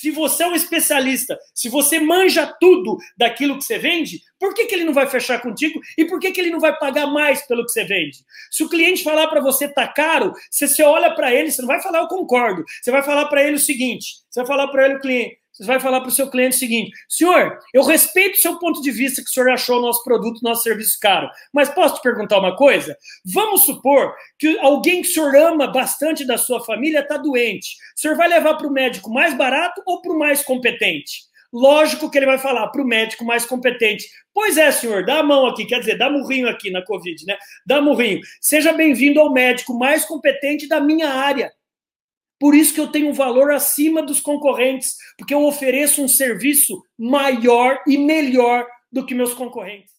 Se você é um especialista, se você manja tudo daquilo que você vende, por que, que ele não vai fechar contigo e por que, que ele não vai pagar mais pelo que você vende? Se o cliente falar para você tá caro, você, você olha para ele, você não vai falar eu concordo, você vai falar para ele o seguinte: você vai falar para ele o cliente, você vai falar para o seu cliente o seguinte: senhor, eu respeito o seu ponto de vista que o senhor achou o nosso produto, nosso serviço caro, mas posso te perguntar uma coisa? Vamos supor que alguém que o senhor ama bastante da sua família está doente. O senhor vai levar para o médico mais barato ou para o mais competente? Lógico que ele vai falar para o médico mais competente. Pois é, senhor, dá a mão aqui, quer dizer, dá murrinho aqui na Covid, né? Dá murrinho. Seja bem-vindo ao médico mais competente da minha área. Por isso que eu tenho um valor acima dos concorrentes, porque eu ofereço um serviço maior e melhor do que meus concorrentes.